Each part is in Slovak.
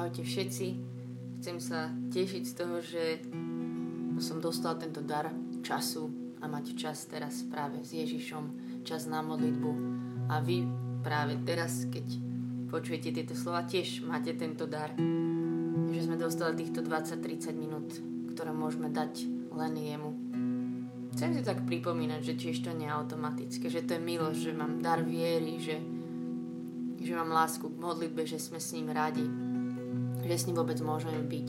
Ahojte všetci. Chcem sa tešiť z toho, že som dostal tento dar času a mať čas teraz práve s Ježišom, čas na modlitbu. A vy práve teraz, keď počujete tieto slova, tiež máte tento dar, že sme dostali týchto 20-30 minút, ktoré môžeme dať len jemu. Chcem si tak pripomínať, že tiež to nie je automatické, že to je milosť, že mám dar viery, že, že mám lásku k modlitbe, že sme s ním radi, že s ním vôbec môžeme byť.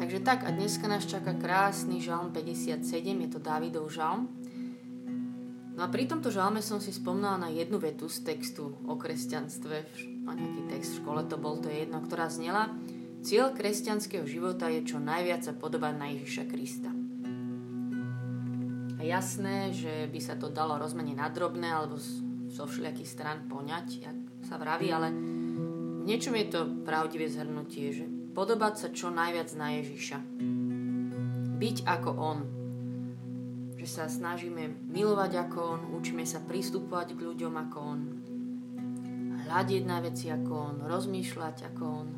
Takže tak, a dneska nás čaká krásny žalm 57, je to Dávidov žalm. No a pri tomto žalme som si spomnala na jednu vetu z textu o kresťanstve, a nejaký text v škole to bol, to je jedno, ktorá znela Cieľ kresťanského života je čo najviac sa podobať na Ježiša Krista. A jasné, že by sa to dalo rozmeniť na drobné alebo zo všelijakých stran poňať, jak sa vraví, ale niečom je to pravdivé zhrnutie, že Podobať sa čo najviac na Ježiša. Byť ako On. Že sa snažíme milovať ako On, učíme sa pristupovať k ľuďom ako On. Hľadiť na veci ako On, rozmýšľať ako On.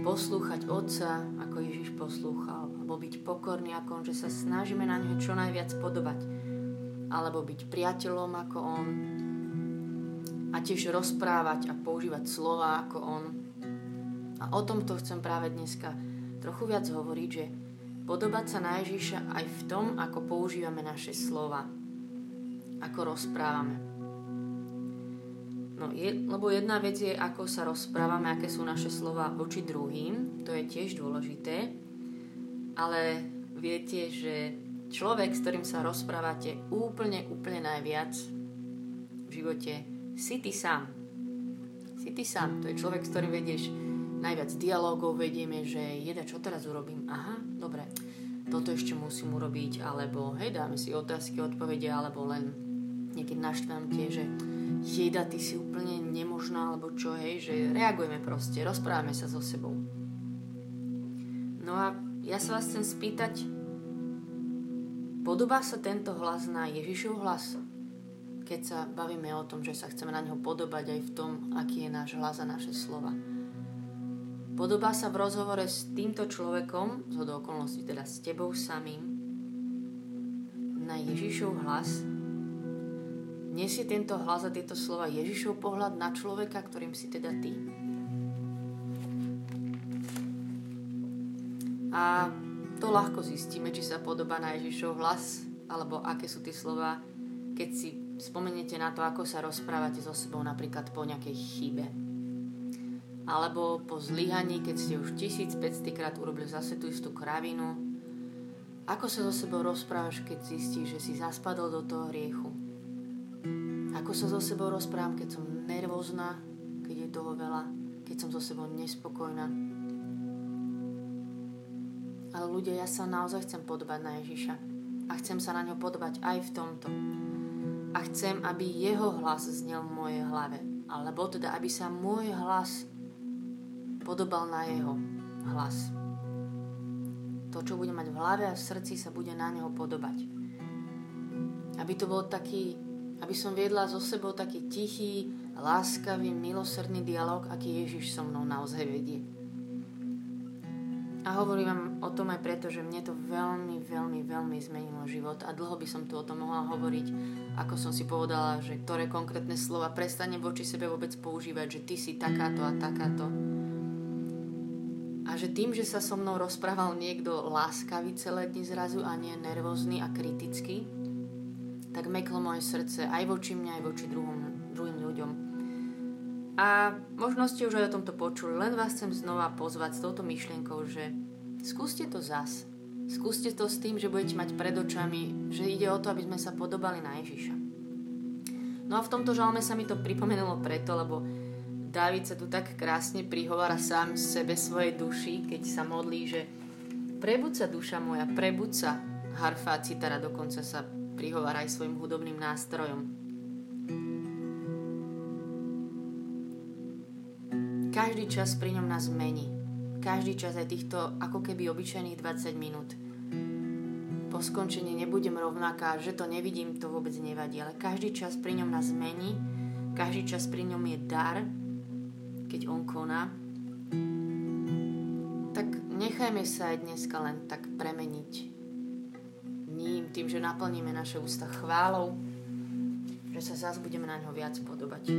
Poslúchať Otca, ako Ježiš poslúchal. Alebo byť pokorný ako On, že sa snažíme na Neho čo najviac podobať. Alebo byť priateľom ako On. A tiež rozprávať a používať slova ako On a o tomto chcem práve dneska trochu viac hovoriť, že podobať sa na Ježiša aj v tom, ako používame naše slova, ako rozprávame. No, je, lebo jedna vec je, ako sa rozprávame, aké sú naše slova voči druhým, to je tiež dôležité, ale viete, že človek, s ktorým sa rozprávate úplne, úplne najviac v živote, si ty sám. Si ty sám, to je človek, s ktorým vedieš najviac dialogov vedieme, že jeda, čo teraz urobím? Aha, dobre, toto ešte musím urobiť, alebo hej, dáme si otázky, odpovede, alebo len niekedy naštvám tie, že jeda, ty si úplne nemožná, alebo čo, hej, že reagujeme proste, rozprávame sa so sebou. No a ja sa vás chcem spýtať, podobá sa tento hlas na Ježišov hlas? Keď sa bavíme o tom, že sa chceme na neho podobať aj v tom, aký je náš hlas a naše slova. Podobá sa v rozhovore s týmto človekom, z okolností teda s tebou samým, na Ježišov hlas. Nesie tento hlas a tieto slova Ježišov pohľad na človeka, ktorým si teda ty. A to ľahko zistíme, či sa podobá na Ježišov hlas, alebo aké sú tie slova, keď si spomeniete na to, ako sa rozprávate so sebou napríklad po nejakej chybe alebo po zlyhaní, keď ste už 1500 krát urobili zase tú istú kravinu. Ako sa so sebou rozprávaš, keď zistíš, že si zaspadol do toho hriechu? Ako sa so sebou rozprávam, keď som nervózna, keď je toho veľa, keď som so sebou nespokojná? Ale ľudia, ja sa naozaj chcem podobať na Ježiša. A chcem sa na ňo podobať aj v tomto. A chcem, aby jeho hlas znel v mojej hlave. Alebo teda, aby sa môj hlas podobal na jeho hlas. To, čo bude mať v hlave a v srdci, sa bude na neho podobať. Aby to bol taký, aby som viedla so sebou taký tichý, láskavý, milosrdný dialog, aký Ježiš so mnou naozaj vedie. A hovorím vám o tom aj preto, že mne to veľmi, veľmi, veľmi zmenilo život a dlho by som tu o tom mohla hovoriť, ako som si povedala, že ktoré konkrétne slova prestane voči sebe vôbec používať, že ty si takáto a takáto a že tým, že sa so mnou rozprával niekto láskavý celé dni zrazu a nie nervózny a kritický, tak meklo moje srdce aj voči mňa, aj voči druhom, druhým ľuďom. A možno ste už aj o tomto počuli, len vás chcem znova pozvať s touto myšlienkou, že skúste to zas. Skúste to s tým, že budete mať pred očami, že ide o to, aby sme sa podobali na Ježiša. No a v tomto žalme sa mi to pripomenulo preto, lebo Dávid sa tu tak krásne prihovára sám sebe svojej duši, keď sa modlí, že prebud sa duša moja, prebud sa. Harfa citara dokonca sa prihovára aj svojim hudobným nástrojom. Každý čas pri ňom nás mení. Každý čas aj týchto ako keby obyčajných 20 minút. Po skončení nebudem rovnaká, že to nevidím, to vôbec nevadí, ale každý čas pri ňom nás mení, každý čas pri ňom je dar, keď on koná. nechajme sa aj dneska len tak premeniť ním, tým, že naplníme naše ústa chválou, že sa zase budeme na ňo viac podobať.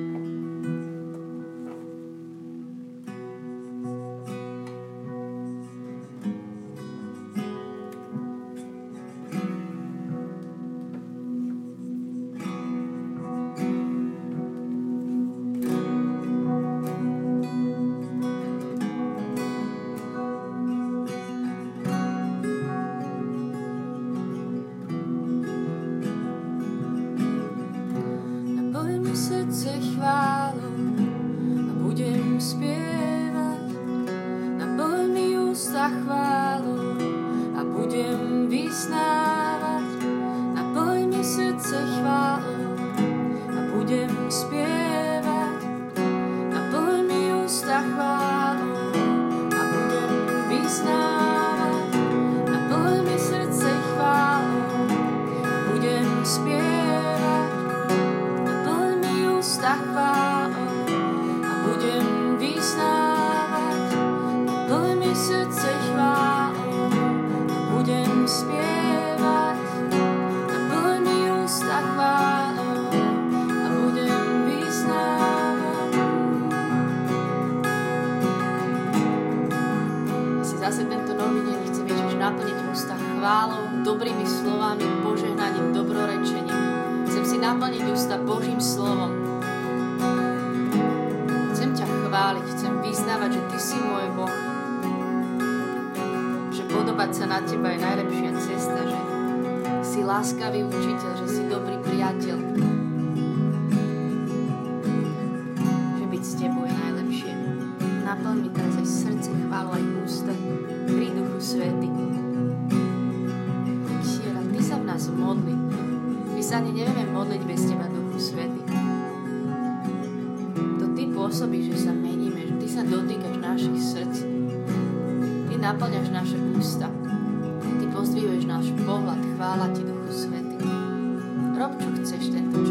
Srdce, dobrými slovami, požehnaním, dobrorečením. Chcem si naplniť ústa Božím slovom. Chcem ťa chváliť, chcem vyznávať, že Ty si môj Boh. Že podobať sa na Teba je najlepšia cesta, že si láskavý učiteľ, že si dobrý priateľ, rozumieť bez teba, Duchu Svety. To ty pôsobíš, že sa meníme, že ty sa dotýkaš našich srdc. Ty naplňaš naše ústa. Ty pozdvihuješ náš pohľad. Chvála ti, Duchu Svety. Rob, čo chceš tento čas.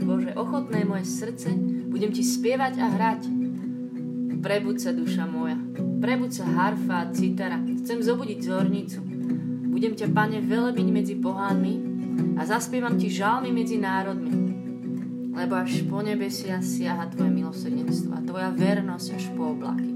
Bože, ochotné moje srdce, budem Ti spievať a hrať. Prebuď sa, duša moja, prebuď sa harfa a citara, chcem zobudiť zornicu. Budem ťa, Pane, velebiť medzi pohánmi a zaspievam Ti žalmy medzi národmi. Lebo až po nebesia siaha Tvoje milosrdenstvo a Tvoja vernosť až po oblaky.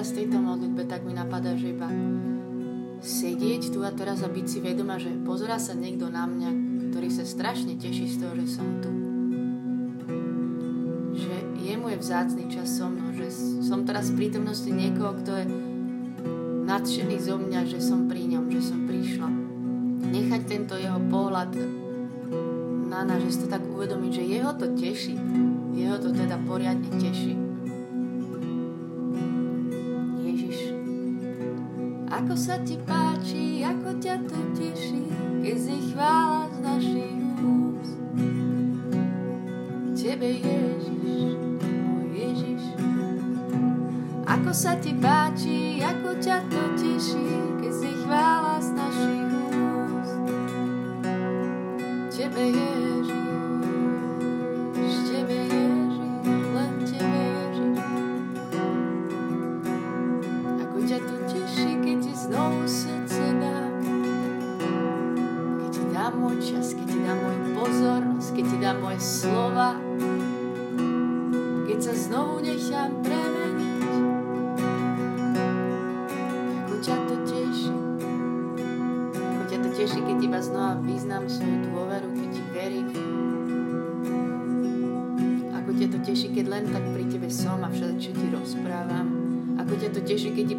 teraz v tejto modlitbe, tak mi napadá, že iba sedieť tu a teraz a byť si vedomá, že pozorá sa niekto na mňa, ktorý sa strašne teší z toho, že som tu. Že je môj vzácný čas so mnou, že som teraz v prítomnosti niekoho, kto je nadšený zo mňa, že som pri ňom, že som prišla. Nechať tento jeho pohľad na nás, že si to tak uvedomiť, že jeho to teší. Jeho to teda poriadne teší. Ako sa ti páči, ako ťa to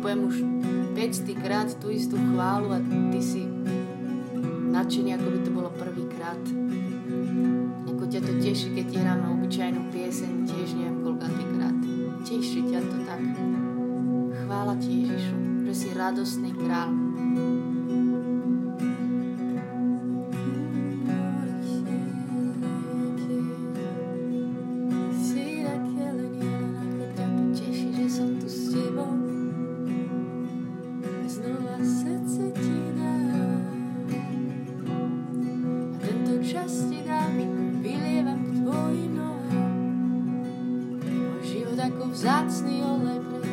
poviem už 500 krát tú istú chválu a ty si nadšený, ako by to bolo prvýkrát. Ako ťa to teší, keď ti hráme obyčajnú pieseň, tiež neviem koľkatýkrát. Teší ťa to tak. Chvála ti Ježišu, že si radostný It's the only place.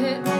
Yeah.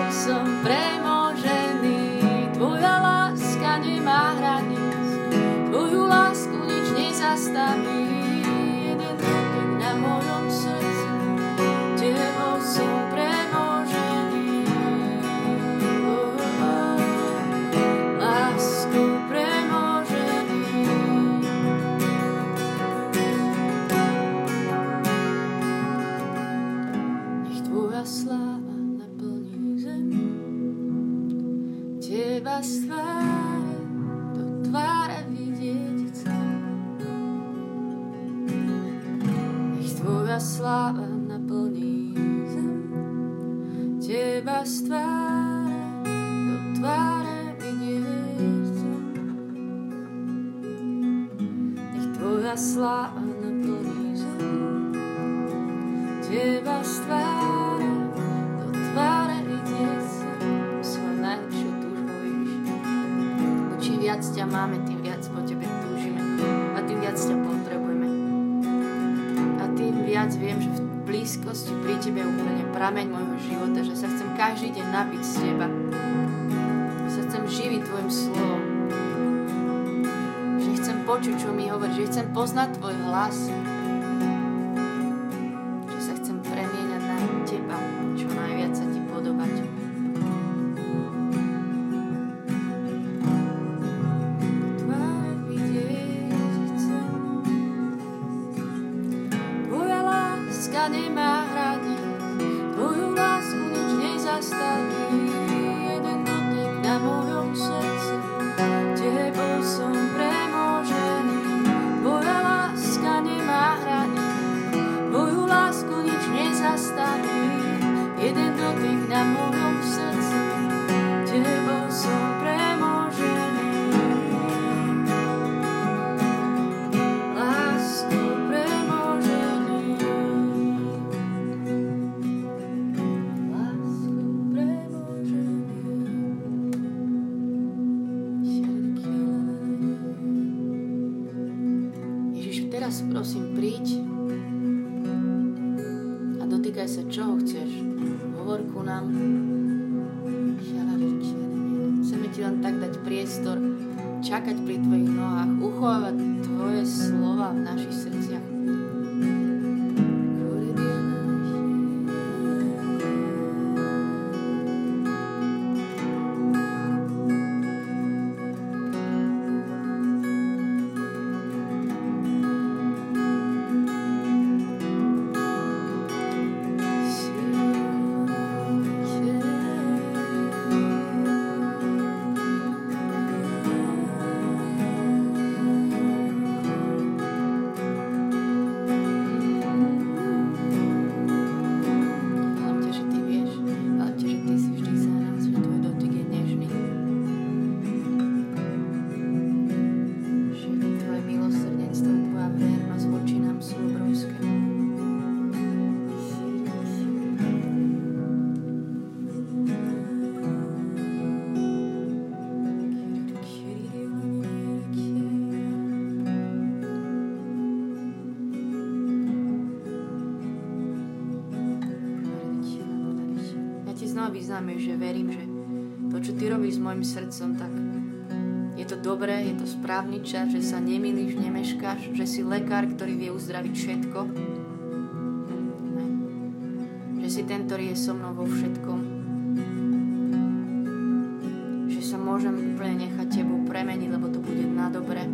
Tvoja sláva naplní zem. Teba z tváre do tváre vidieť chcem. Svoje najlepšiu túžbou. Bo čím viac ťa máme, tým viac po Tebe túžime. A tým viac ťa potrebujeme. A tým viac viem, že v blízkosti pri Tebe úplne prameň môjho života, že sa chcem každý deň napiť z Teba. Že sa chcem živiť Tvojim slovom. Počuť, čo mi hovoríš. Že chcem poznať Tvoj hlas. Že sa chcem premieňať na Teba, čo najviac sa Ti podobať. Tvoja láska nemá hranic, Tvoju lásku nič nezastaví. Dotyk na ku. Chceme ti len tak dať priestor, čakať pri tvojich nohách, uchovávať tvoje slova v našich srdciach. Môjim srdcom, tak je to dobré, je to správny čas, že sa nemýliš, nemeškáš, že si lekár, ktorý vie uzdraviť všetko. Že si ten, ktorý je so mnou vo všetkom. Že sa môžem úplne nechať tebou premeniť, lebo to bude na dobre,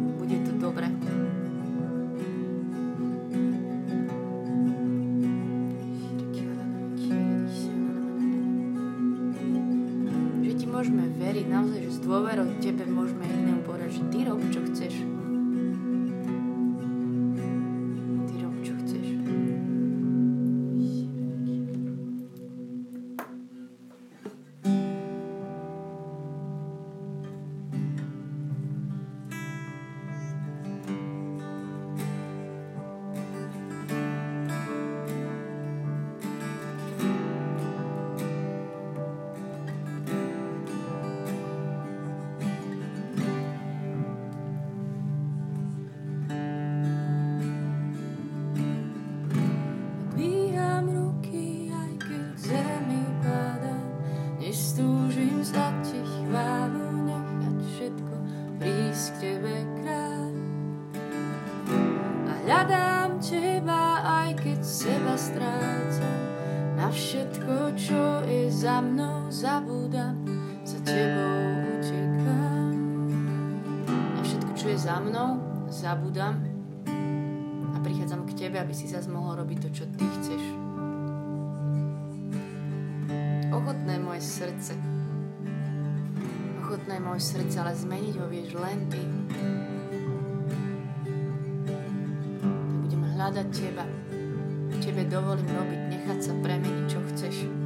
môžeme veriť naozaj, že s dôverou tebe môžeme jednému povedať, že ty rob, čo chceš. Zabúdam, za tebou utekám. Na všetko, čo je za mnou, zabúdam a prichádzam k tebe, aby si zase mohol robiť to, čo ty chceš. Ochotné moje srdce. Ochotné moje srdce, ale zmeniť ho vieš len Ty. Tak budem hľadať Teba. Tebe dovolím robiť, nechať sa premeniť, čo chceš.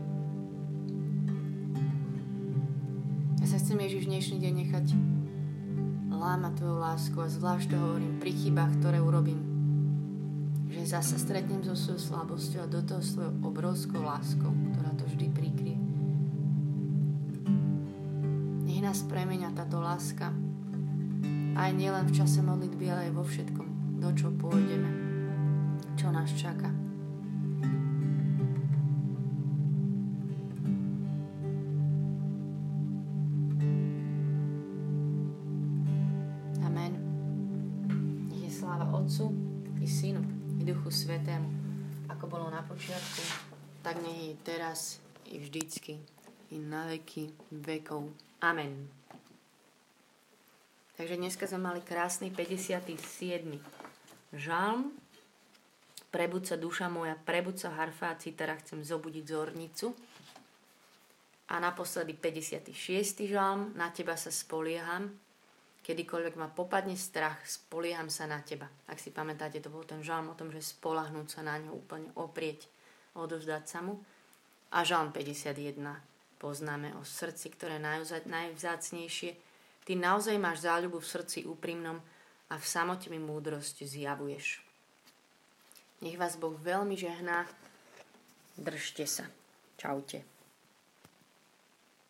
chcem Ježiš dnešný deň nechať lámať Tvoju lásku a zvlášť to hovorím pri chybách, ktoré urobím. Že zase stretnem so svojou slabosťou a do toho svojou obrovskou láskou, ktorá to vždy prikrie. Nech nás premenia táto láska aj nielen v čase modlitby, ale aj vo všetkom, do čo pôjdeme, čo nás čaká. Počiatku, tak nech je teraz i vždycky i na veky vekov. Amen. Takže dneska sme mali krásny 57. žalm. Prebud sa duša moja, prebud sa harfa a citara, chcem zobudiť zornicu. A naposledy 56. žalm, na teba sa spolieham. Kedykoľvek ma popadne strach, spolieham sa na teba. Ak si pamätáte, to bol ten žalm o tom, že spolahnúť sa na ňo úplne oprieť, odovzdať sa mu. A žalm 51 poznáme o srdci, ktoré najvzácnejšie, Ty naozaj máš záľubu v srdci úprimnom a v samote mi múdrosť zjavuješ. Nech vás Boh veľmi žehná. Držte sa. Čaute.